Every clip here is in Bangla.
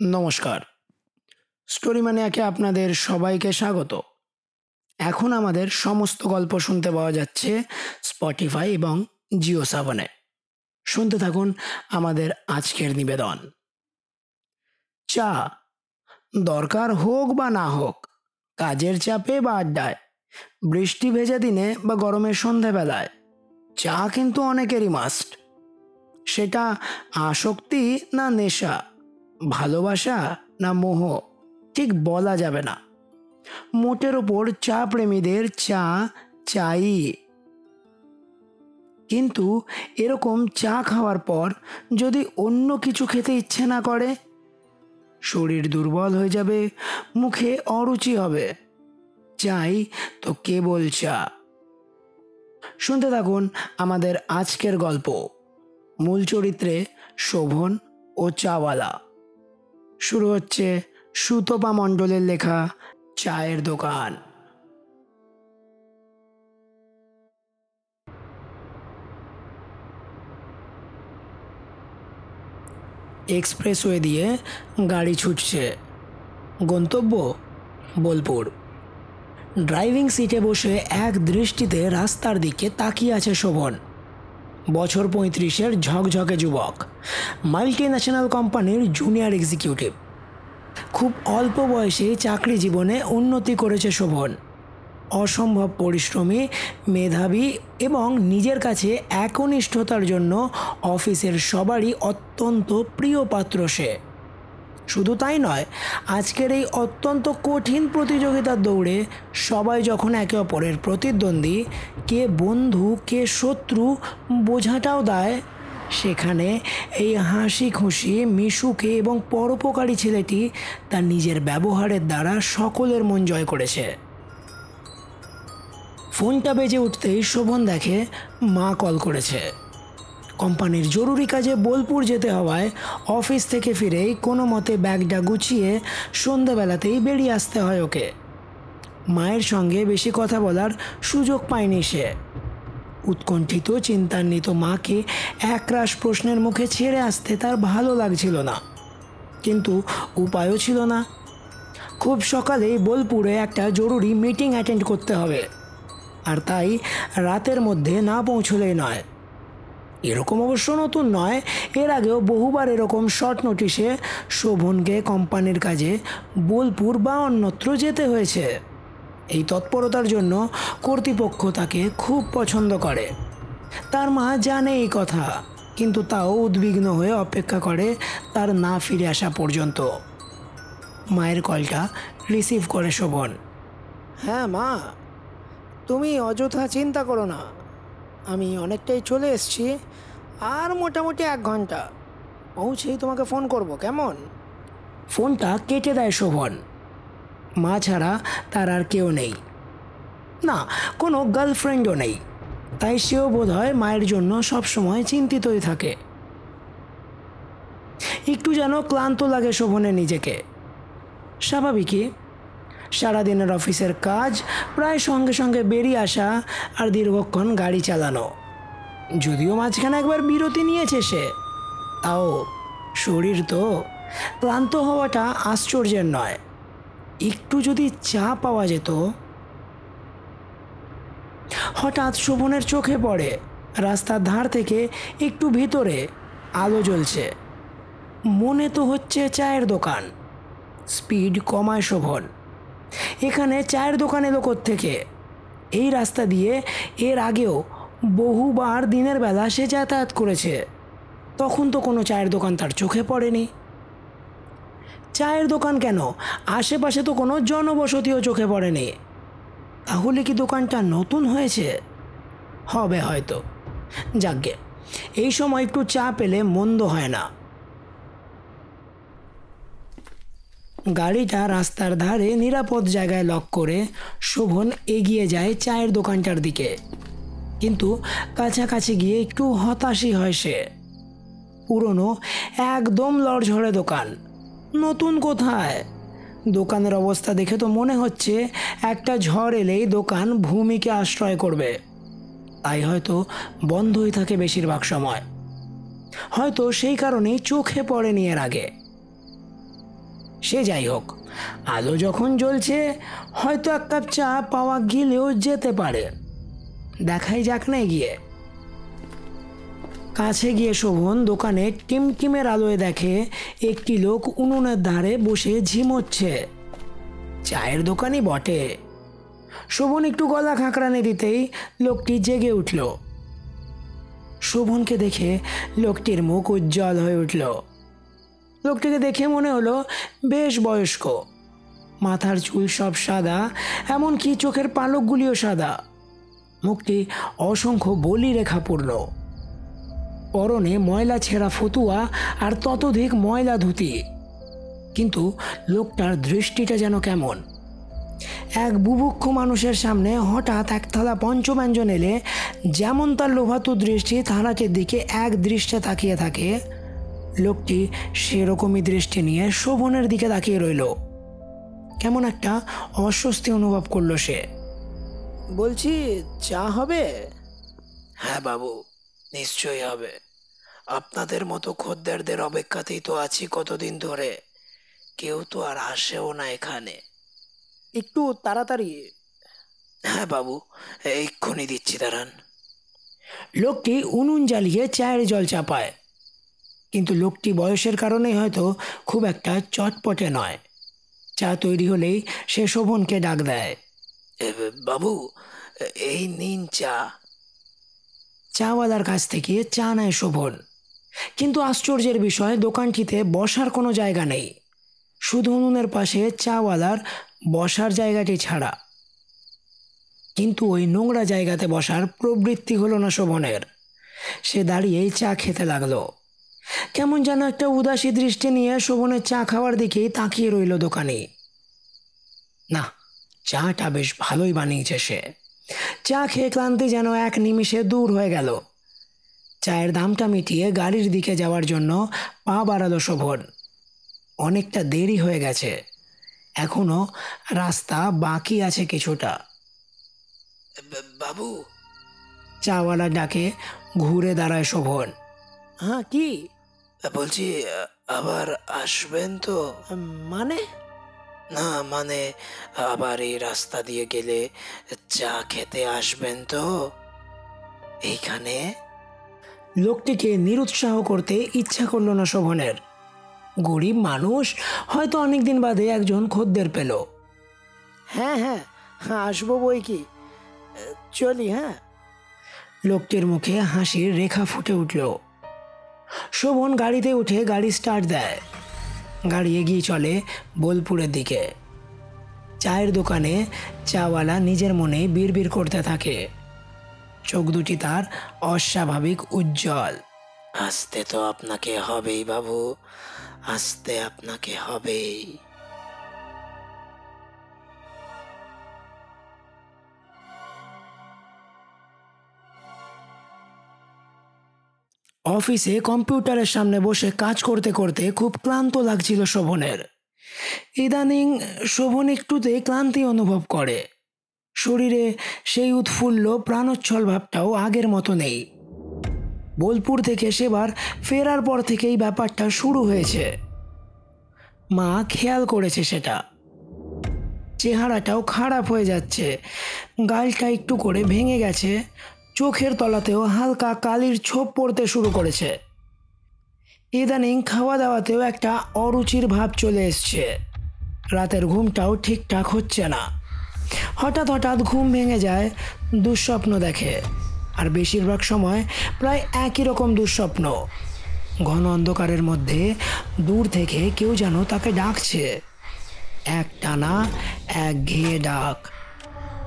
নমস্কার। স্টোরি ম্যানিয়াকে আপনাদের সবাইকে স্বাগত। এখন আমাদের সমস্ত গল্প শুনতে পাওয়া যাচ্ছে স্পটিফাই এবং জিও সাবনে শুনতে থাকুন আমাদের আজকের নিবেদন। চা, দরকার হোক বা না হোক, কাজের চাপে বা আড্ডায়, বৃষ্টি ভেজা দিনে বা গরমের সন্ধেবেলায়, চা কিন্তু অনেকেরই মাস্ট সেটা আসক্তি না নেশা? ভালোবাসা না মোহ, ঠিক বলা যাবে না। মোটের ওপর চা প্রেমীদের চা চাই। কিন্তু এরকম চা খাওয়ার পর যদি অন্য কিছু খেতে ইচ্ছে না করে, শরীর দুর্বল হয়ে যাবে, মুখে অরুচি হবে। চাই তো কেবল চা। শুনতে থাকুন আমাদের আজকের গল্প। মূল চরিত্রে শোভন ও চাওয়ালা। শুরু হচ্ছে সুতপা মণ্ডলের লেখা চায়ের দোকান। এক্সপ্রেসওয়ে দিয়ে গাড়ি ছুটছে। গন্তব্য বোলপুর। ড্রাইভিং সিটে বসে এক দৃষ্টিতে রাস্তার দিকে তাকিয়ে আছে শোভন। বছর পঁয়ত্রিশের ঝকঝকে যুবক। মাল্টি ন্যাশনাল কোম্পানির জুনিয়র এক্সিকিউটিভ খুব অল্প বয়সে চাকরি জীবনে উন্নতি করেছে শোভন। অসম্ভব পরিশ্রমী, মেধাবী এবং নিজের কাছে একনিষ্ঠতার জন্য অফিসের সবারই অত্যন্ত প্রিয় পাত্র সে। শুধু তাই নয়, আজকের এই অত্যন্ত কঠিন প্রতিযোগিতার দৌড়ে সবাই যখন একে অপরের প্রতিদ্বন্দ্বী, কে বন্ধু, কে শত্রু বোঝাটাও দেয়। সেখানে এই হাসি খুশি মিশুকে এবং পরোপকারী ছেলেটি তার নিজের ব্যবহারের দ্বারা সকলের মন জয় করেছে। ফোনটা বেজে উঠতেই শোভন দেখে মা কল করেছে। কোম্পানির জরুরি কাজে বোলপুর যেতে হওয়ায় অফিস থেকে ফিরেই কোনো মতে ব্যাগটা গুছিয়ে সন্ধেবেলাতেই বেরিয়ে আসতে হয় ওকে। মায়ের সঙ্গে বেশি কথা বলার সুযোগ পায়নি সে। উৎকণ্ঠিত, চিন্তান্বিত মাকে একরাশ প্রশ্নের মুখে ছেড়ে আসতে তার ভালো লাগছিল না। কিন্তু উপায়ও ছিল না। খুব সকালেই বোলপুরে একটা জরুরি মিটিং অ্যাটেন্ড করতে হবে। আর তাই রাতের মধ্যে না পৌঁছলেই নয়। এরকম অবশ্য নতুন নয়। এর আগেও বহুবার এরকম শর্ট নোটিশে শোভনকে কোম্পানির কাজে বোলপুর বা অন্যত্র যেতে হয়েছে। এই তৎপরতার জন্য কর্তৃপক্ষ তাকে খুব পছন্দ করে। তার মা জানে এই কথা, কিন্তু তাও উদ্বিগ্ন হয়ে অপেক্ষা করে তার না ফিরে আসা পর্যন্ত। মায়ের কলটা রিসিভ করে শোভন। হ্যাঁ মা, তুমি অযথা চিন্তা করো না। আমি অনেকটাই চলে এসেছি, আর মোটামুটি এক ঘণ্টা। পৌঁছেই তোমাকে ফোন করব, কেমন? ফোনটা কেটে দেয় শোভন। মা ছাড়া তার আর কেউ নেই। না, কোনো গার্লফ্রেন্ডও নেই। তাই সেও বোধ হয় মায়ের জন্য সবসময় চিন্তিতই থাকে। একটু যেন ক্লান্ত লাগে শোভনে নিজেকে। স্বাভাবিকই সারাদিনের অফিসের কাজ, প্রায় সঙ্গে সঙ্গে বেরিয়ে আসা আর দীর্ঘক্ষণ গাড়ি চালানো। যদিও মাঝখানে একবার বিরতি নিয়েছে সে, তাও শরীর তো ক্লান্ত হওয়াটা আশ্চর্যের নয়। একটু যদি চা পাওয়া যেত। হঠাৎ শোভনের চোখে পড়ে, রাস্তার ধার থেকে একটু ভিতরে আলো জ্বলছে। মনে তো হচ্ছে চায়ের দোকান। স্পিড কমায় শোভন। এখানে চায়ের দোকান এলো থেকে এই রাস্তা দিয়ে এর আগেও বহুবার দিনের বেলা সে যাতায়াত করেছে। তখন তো কোনো চায়ের দোকান তার চোখে পড়েনি। চায়ের দোকান কেন? আশেপাশে তো কোনো জনবসতিও চোখে পড়েনি। তাহলে কি দোকানটা নতুন হয়েছে? হবে হয়তো। যাকগে এই সময় একটু চা পেলে মন্দ হয় না। গাড়িটা রাস্তার ধারে নিরাপদ জায়গায় লক করে শোভন এগিয়ে যায় চায়ের দোকানটার দিকে। কিন্তু কাছাকাছি গিয়ে একটু হতাশই হয় সে। পুরনো, একদম লড়ঝড়ে দোকান। নতুন কোথায়? দোকানের অবস্থা দেখে তো মনে হচ্ছে একটা ঝড় এলেই দোকান ভূমিকে আশ্রয় করবে। তাই হয়তো বন্ধই থাকে বেশিরভাগ সময়। হয়তো সেই কারণেই চোখে পড়েনি এর আগে। সে যাই হোক, আলো যখন জ্বলছে, হয়তো এক কাপ চা পাওয়া গেলেও যেতে পারে। দেখাই যাক না গিয়ে কাছে গিয়ে শোভন দোকানে টিমটিমের আলোয় দেখে, একটি লোক উনুনের ধারে বসে ঝিমোচ্ছে। চায়ের দোকানই বটে। শোভন একটু গলা খাঁকড়ানি দিতেই লোকটি জেগে উঠল। শোভনকে দেখে লোকটির মুখ উজ্জ্বল হয়ে উঠল। লোকটিকে দেখে মনে হলো বেশ বয়স্ক। মাথার চুল সব সাদা, এমনকি চোখের পালকগুলিও সাদা। মুখটি অসংখ্য বলি রেখা পড়ল পরনে ময়লা ছেঁড়া ফতুয়া আর ততোধিক ময়লা ধুতি। কিন্তু লোকটার দৃষ্টিটা যেন কেমন। এক বুভুক্ষ মানুষের সামনে হঠাৎ এক থালা পঞ্চব্যঞ্জন এলে, যেমন তার লোভাতু দৃষ্টি থানাটির দিকে এক দৃষ্টে তাকিয়ে থাকে লোকটি সেরকমই দৃষ্টি নিয়ে শোভনের দিকে তাকিয়ে রইল। কেমন একটা অস্বস্তি অনুভব করল সে। বলছি চা হবে? হ্যাঁ বাবু নিশ্চয়ই হবে। আপনাদের মতো খদ্দেরদের অপেক্ষাতেই তো আছি কতদিন ধরে। কেউ তো আর আসেও না এখানে। একটু তাড়াতাড়ি। হ্যাঁ বাবু এক্ষুনি দিচ্ছি দাঁড়ান। লোকটি উনুন জ্বালিয়ে চায়ের জল চাপায়। কিন্তু লোকটি বয়সের কারণে হয়তো খুব একটা চটপটে নয়। চা তৈরি হলেই সে শোভনকে ডাক দেয়। বাবু, এই নিন চা। চাওয়ালার কাছ থেকে চা নেয় শোভন। কিন্তু আশ্চর্যের বিষয়, দোকানটিতে বসার কোনো জায়গা নেই। শুধু উনুনের পাশে চাওয়ালার বসার জায়গাটি ছাড়া। কিন্তু ওই নোংরা জায়গাতে বসার প্রবৃত্তি হলো না শোভনের। সে দাঁড়িয়েই চা খেতে লাগল। কেমন যেন একটা উদাসী দৃষ্টি নিয়ে শোভনের চা খাওয়ার দিকে তাকিয়ে রইল দোকানে। না, চাটা বেশ ভালোই বানিয়েছে সে। চা খেয়ে ক্লান্তি যেন এক নিমিষে দূর হয়ে গেল। চায়ের দামটা মিটিয়ে গাড়ির দিকে যাওয়ার জন্য পা বাড়ালো শোভন। অনেকটা দেরি হয়ে গেছে। এখনও রাস্তা বাকি আছে কিছুটা। বাবু চাওয়ালা ডাকে ঘুরে দাঁড়ায় শোভন। হ্যাঁ কি? বলছি আবার আসবেন তো? মানে? না মানে আবার এই রাস্তা দিয়ে গেলে চা খেতে আসবেন তো? এইখানে? লোকটিকে নিরুৎসাহ করতে ইচ্ছা করল না শোভনের। গরিব মানুষ হয়তো অনেকদিন বাদে একজন খদ্দের পেল। হ্যাঁ হ্যাঁ আসব বই কি? চলি হ্যাঁ। লোকটির মুখে হাসির রেখা ফুটে উঠল। শোভন গাড়িতে উঠে গাড়ি স্টার্ট দেয়। গাড়ি এগিয়ে চলে বোলপুরের দিকে। চায়ের দোকানে চাওয়ালা নিজের মনে বিড়বিড় করতে থাকে। চোখ দুটি তার অস্বাভাবিক উজ্জ্বল। আসতে তো আপনাকে হবেই বাবু, আসতে আপনাকে হবেই। অফিসে কম্পিউটারের সামনে বসে কাজ করতে করতে খুব ক্লান্ত লাগছিল শোভনের। ইদানিং শোভন একটুতে ক্লান্তি অনুভব করে। শরীরে সেই উৎফুল্ল প্রাণোচ্ছল ভাবটাও আগের মতো নেই। বোলপুর থেকে সেবার ফেরার পর থেকেই ব্যাপারটা শুরু হয়েছে। মা খেয়াল করেছে সেটা। চেহারাটাও খারাপ হয়ে যাচ্ছে। গালটা একটু করে ভেঙে গেছে। চোখের তলাতেও হালকা কালির ছোপ পড়তে শুরু করেছে। ইদানিং খাওয়া দাওয়াতেও একটা অরুচির ভাব চলে এসছে। রাতের ঘুমটাও ঠিকঠাক হচ্ছে না। হঠাৎ হঠাৎ ঘুম ভেঙে যায়, দুঃস্বপ্ন দেখে। আর বেশিরভাগ সময় প্রায় একই রকম দুঃস্বপ্ন। ঘন অন্ধকারের মধ্যে দূর থেকে কেউ যেন তাকে ডাকছে। এক টানা এক ঘেয়ে ডাক।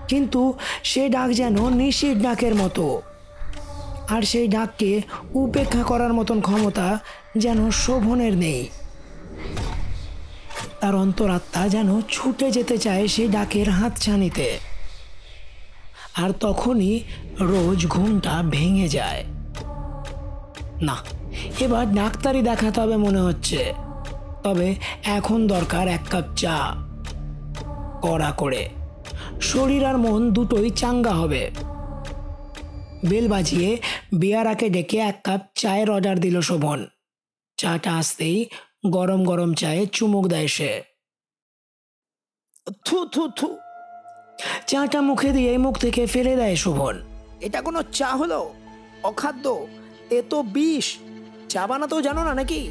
কিন্তু সে ডাক যেন নিশির ডাকের মতো। আর সেই ডাককে উপেক্ষা করার মতন ক্ষমতা যেন শোভনের নেই। তার অন্তরাত্মা যেন ছুটে যেতে চায় সেই ডাকের হাতছানিতে। আর তখনই রোজ ঘুমটা ভেঙে যায়। না, এবার ডাক্তারি দেখাতে হবে মনে হচ্ছে। তবে এখন দরকার এক কাপ চা। কড়া করে। শরীর আর মন দুটোই চাঙ্গা হবে। বেল বাজিয়ে বিয়ারাকে ডেকে এক কাপ চায়ের অর্ডার দিল শোভন। চাটা আসতেই গরম গরম চায়ে চুমুক দেয় সে। থু থু থু। চাটা মুখে দিয়ে মুখ থেকে ফেলে দেয় শোভন। এটা কোনো চা হলো? অখাদ্য? এ তো বিষ। চা বানাতেও জানো না নাকি?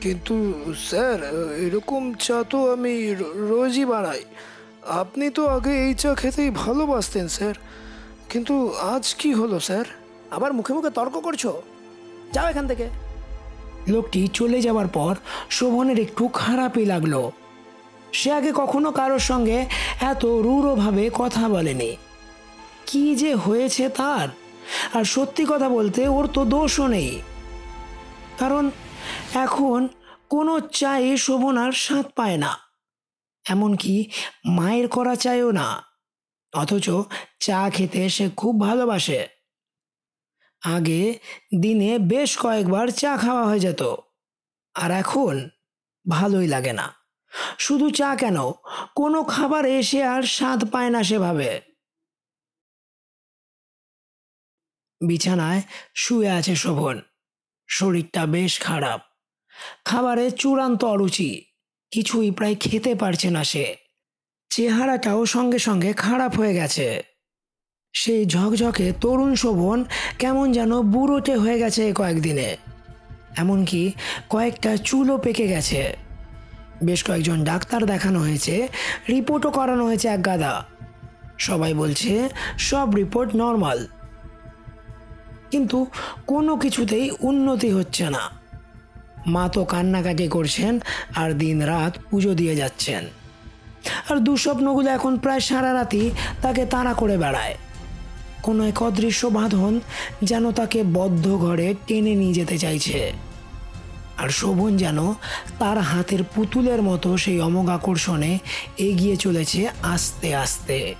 কিন্তু স্যার, এরকম চা তো আমি রোজই বানাই। আপনি তো আগে এই চা খেতেই ভালোবাসতেন স্যার। কিন্তু আজ কি হলো স্যার? আবার মুখে মুখে তর্ক করছ? যাও এখান থেকে। লোকটি চলে যাওয়ার পর শোভনের একটু খারাপই লাগল। সে আগে কখনো কারোর সঙ্গে এত রূঢ়ভাবে কথা বলেনি। কি যে হয়েছে তার? আর সত্যি কথা বলতে ওর তো দোষও নেই। কারণ এখন কোনো চায়ে শোভন আর স্বাদ পায় না। এমনকি মায়ের করা চায়ও না, অথচ চা খেতে সে খুব ভালোবাসে। আগে দিনে বেশ কয়েকবার চা খাওয়া হয়ে যেত, আর এখন ভালোই লাগে না। শুধু চা কেন, কোনো খাবার এসে আর স্বাদ পায় না সেভাবে। বিছানায় শুয়ে আছে শোভন, শরীরটা বেশ খারাপ। খাবারে চূড়ান্ত অরুচি কিছুই প্রায় খেতে পারছে না সে। চেহারাটাও সঙ্গে সঙ্গে খারাপ হয়ে গেছে। সেই ঝকঝকে তরুণ শোভন কেমন যেন বুড়োটে হয়ে গেছে কয়েকদিনে। এমনকি কয়েকটা চুলও পেকে গেছে। বেশ কয়েকজন ডাক্তার দেখানো হয়েছে, রিপোর্টও করানো হয়েছে এক গাদা। সবাই বলছে, সব রিপোর্ট নর্মাল। কিন্তু কোনো কিছুতেই উন্নতি হচ্ছে না। মা তো কান্নাকাটি করছেন আর দিন রাত পুজো দিয়ে যাচ্ছেন। আর দুঃস্বপ্নগুলো এখন প্রায় সারা রাতই তাকে তাড়া করে বেড়ায়। কোনো এক অদৃশ্য বাঁধন যেন তাকে বদ্ধ ঘরে টেনে নিয়ে যেতে চাইছে। আর শোভন যেন তার হাতের পুতুলের মতো সেই অমোঘ আকর্ষণে এগিয়ে চলেছে আস্তে আস্তে।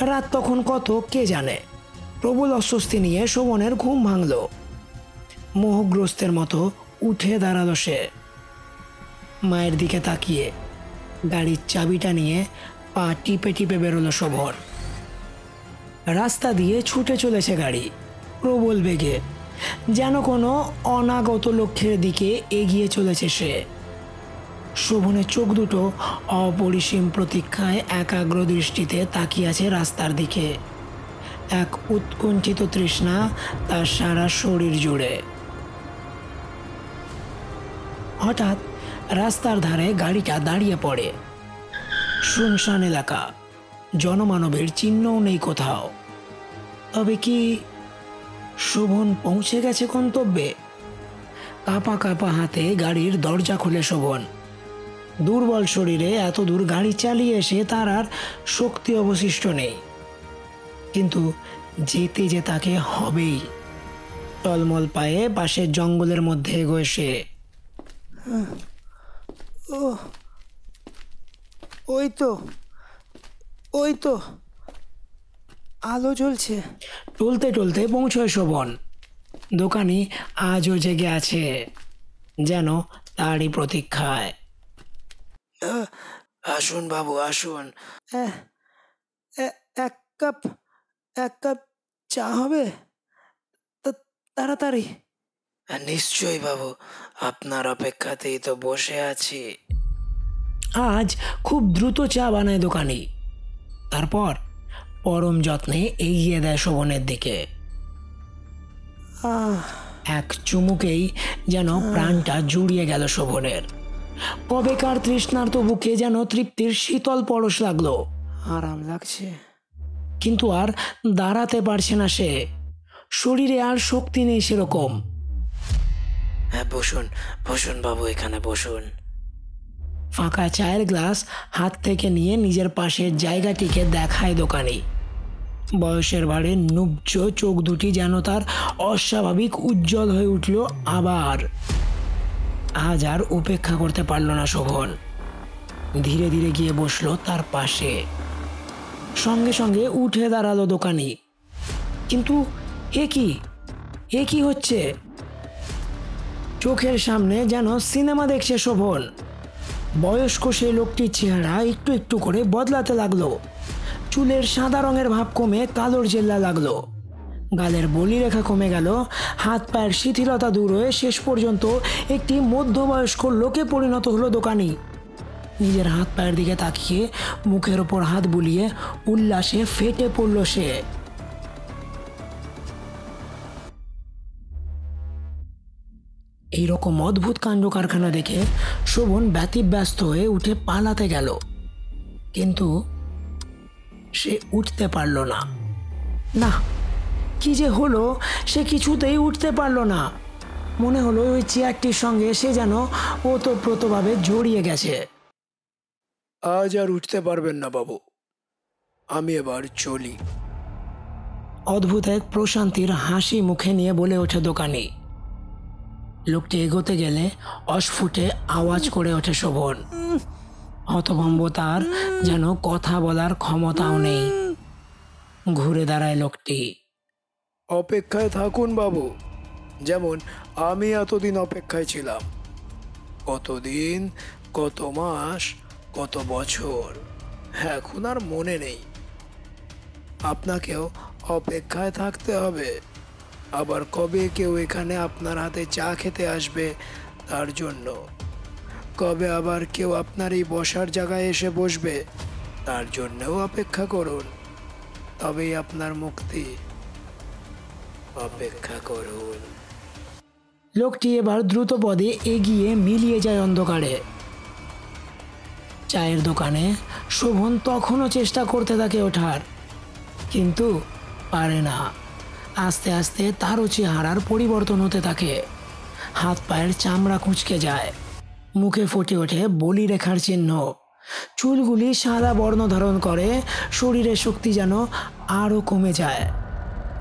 রাত তখন কত, কে জানে? প্রবল অস্বস্তি নিয়ে শোভনের ঘুম ভাঙল। মোহগ্রস্তের মতো উঠে দাঁড়াল সে। মায়ের দিকে তাকিয়ে গাড়ির চাবিটা নিয়ে পা টিপে টিপে বেরোলো শোভন রাস্তা দিয়ে ছুটে চলেছে গাড়ি, প্রবল বেগে, যেন কোনো অনাগত লক্ষ্যের দিকে এগিয়ে চলেছে সে। শোভনের চোখ দুটো অপরিসীম প্রতীক্ষায় একাগ্র দৃষ্টিতে তাকিয়ে আছে রাস্তার দিকে। এক উৎকণ্ঠিত তৃষ্ণা তার সারা শরীর জুড়ে। হঠাৎ রাস্তার ধারে গাড়িটা দাঁড়িয়ে পড়ে। শুনশান এলাকা। জনমানবের চিহ্নও নেই কোথাও। তবে কি শোভন পৌঁছে গেছে গন্তব্যে? কাপা কাপা হাতে গাড়ির দরজা খুলে শোভন। দুর্বল শরীরে এত দূর গাড়ি চালিয়ে এসে তার আর শক্তি অবশিষ্ট নেই। কিন্তু যেতে যে তাকে হবেই। টলমল পায়ে পাশের জঙ্গলের মধ্যে এগোয় সে। ওই তো। ওই তো। আলো জ্বলছে। টলতে টলতে পৌঁছয় শোভন। দোকানি আজও জেগে আছে যেন তারই প্রতীক্ষায়। আসুন বাবু আসুন। এক কাপ এক কাপ চা হবে? তা- তাড়াতাড়ি। নিশ্চয়ই বাবু। আপনার অপেক্ষাতেই তো বসে আছি। আজ খুব দ্রুত চা বানায় দোকানি। তারপর পরম যত্নে এগিয়ে দেয় শোভনের দিকে। আহ। এক চুমুকেই যেন প্রাণটা জুড়িয়ে গেল শোভনের। কবেকার তৃষ্ণার্ত বুকে যেন তৃপ্তির শীতল পরশ লাগল। আরাম লাগছে। কিন্তু আর দাঁড়াতে পারছে না সে। শরীরে আর শক্তি নেই সেরকম। হ্যাঁ বসুন বসুন বাবু, এখানে বসুন। ফাঁকা চায়ের গ্লাস হাত থেকে নিয়ে নিজের পাশের জায়গাটিকে দেখায় দোকানি। বয়সের ভারে নুব্জ চোখ দুটি যেন তার অস্বাভাবিক উজ্জ্বল হয়ে উঠল আবার। আজ আর উপেক্ষা করতে পারল না শোভন। ধীরে ধীরে গিয়ে বসল তার পাশে। সঙ্গে সঙ্গে উঠে দাঁড়াল দোকানি। কিন্তু এ কি? এ কি হচ্ছে? চোখের সামনে যেন সিনেমা দেখছে শোভন। বয়স্ক সেই লোকটির চেহারা একটু একটু করে বদলাতে লাগল। চুলের সাদা রঙের ভাব কমে কালোর জেল্লা লাগল। গালের বলিরেখা কমে গেল। হাত পায়ের শিথিলতা দূর হয়ে শেষ পর্যন্ত একটি মধ্যবয়স্ক লোকে পরিণত হলো দোকানি। নিজের হাত পায়ের দিকে তাকিয়ে মুখের ওপর হাত বুলিয়ে উল্লাসে ফেটে পড়ল সে। এইরকম অদ্ভুত কাণ্ড কারখানা দেখে শোভন ব্যতিব্যস্ত হয়ে উঠে পালাতে গেল। কিন্তু সে উঠতে পারল না। না কি যে হলো সে কিছুতেই উঠতে পারল না। মনে হলো ওই চেয়ারটির সঙ্গে সে যেন ওতপ্রোতভাবে জড়িয়ে গেছে। আজ আর উঠতে পারবেন না বাবু। আমি এবার চলি। অদ্ভুত এক প্রশান্তির হাসি মুখে নিয়ে বলে ওঠে দোকানি। লোকটি এগোতে গেলে অস্ফুটে আওয়াজ করে ওঠে শোভন। হতভম্ব তার যেন কথা বলার ক্ষমতাও নেই। ঘুরে দাঁড়ায় লোকটি। অপেক্ষায় থাকুন বাবু। যেমন আমি এতদিন অপেক্ষায় ছিলাম। কতদিন, কত মাস, কত বছর, এখন আর মনে নেই। আপনাকেও অপেক্ষায় থাকতে হবে। আবার কবে কেউ এখানে আপনার হাতে চা খেতে আসবে তার জন্য? কবে আবার কেউ আপনার এই বসার জায়গায় এসে বসবে তার জন্যও অপেক্ষা করুন। তবেই আপনার মুক্তি অপেক্ষা করুন। লোকটি এবার দ্রুত পদে এগিয়ে মিলিয়ে যায় অন্ধকারে। চায়ের দোকানে শোভন তখনও চেষ্টা করতে থাকে ওঠার, কিন্তু পারে না। আস্তে আস্তে তারও চেহারার পরিবর্তন হতে থাকে। হাত পায়ের চামড়া কুঁচকে যায়। মুখে ফুটে ওঠে বলি রেখার চিহ্ন। চুলগুলি সাদা বর্ণ ধারণ করে শরীরের শক্তি যেন আরও কমে যায়।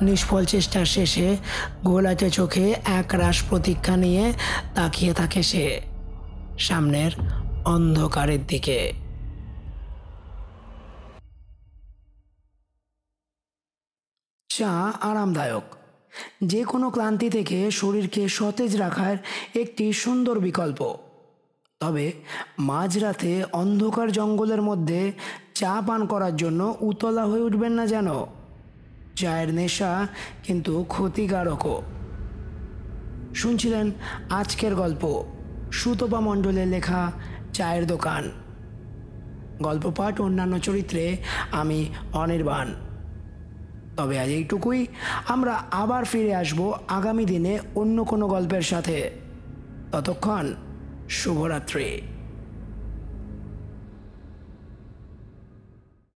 নিষ্ফল চেষ্টার শেষে ঘোলাটে চোখে এক রাস প্রতীক্ষা নিয়ে তাকিয়ে থাকে সে। সামনের অন্ধকারের দিকে। চা আরামদায়ক। যে কোনো ক্লান্তি থেকে শরীরকে সতেজ রাখার একটি সুন্দর বিকল্প। তবে মাঝরাতে অন্ধকার জঙ্গলের মধ্যে চা পান করার জন্য উতলা হয়ে উঠবেন না যেন। চায়ের নেশা কিন্তু ক্ষতিকারকও। শুনছিলেন আজকের গল্প, সুতপা মণ্ডলের লেখা চায়ের দোকান। গল্প পাঠ অন্যান্য চরিত্রে আমি অনির্বাণ। তবে আজ এইটুকুই। আমরা আবার ফিরে আসব আগামী দিনে অন্য কোনো গল্পের সাথে। ততক্ষণ, শুভরাত্রি।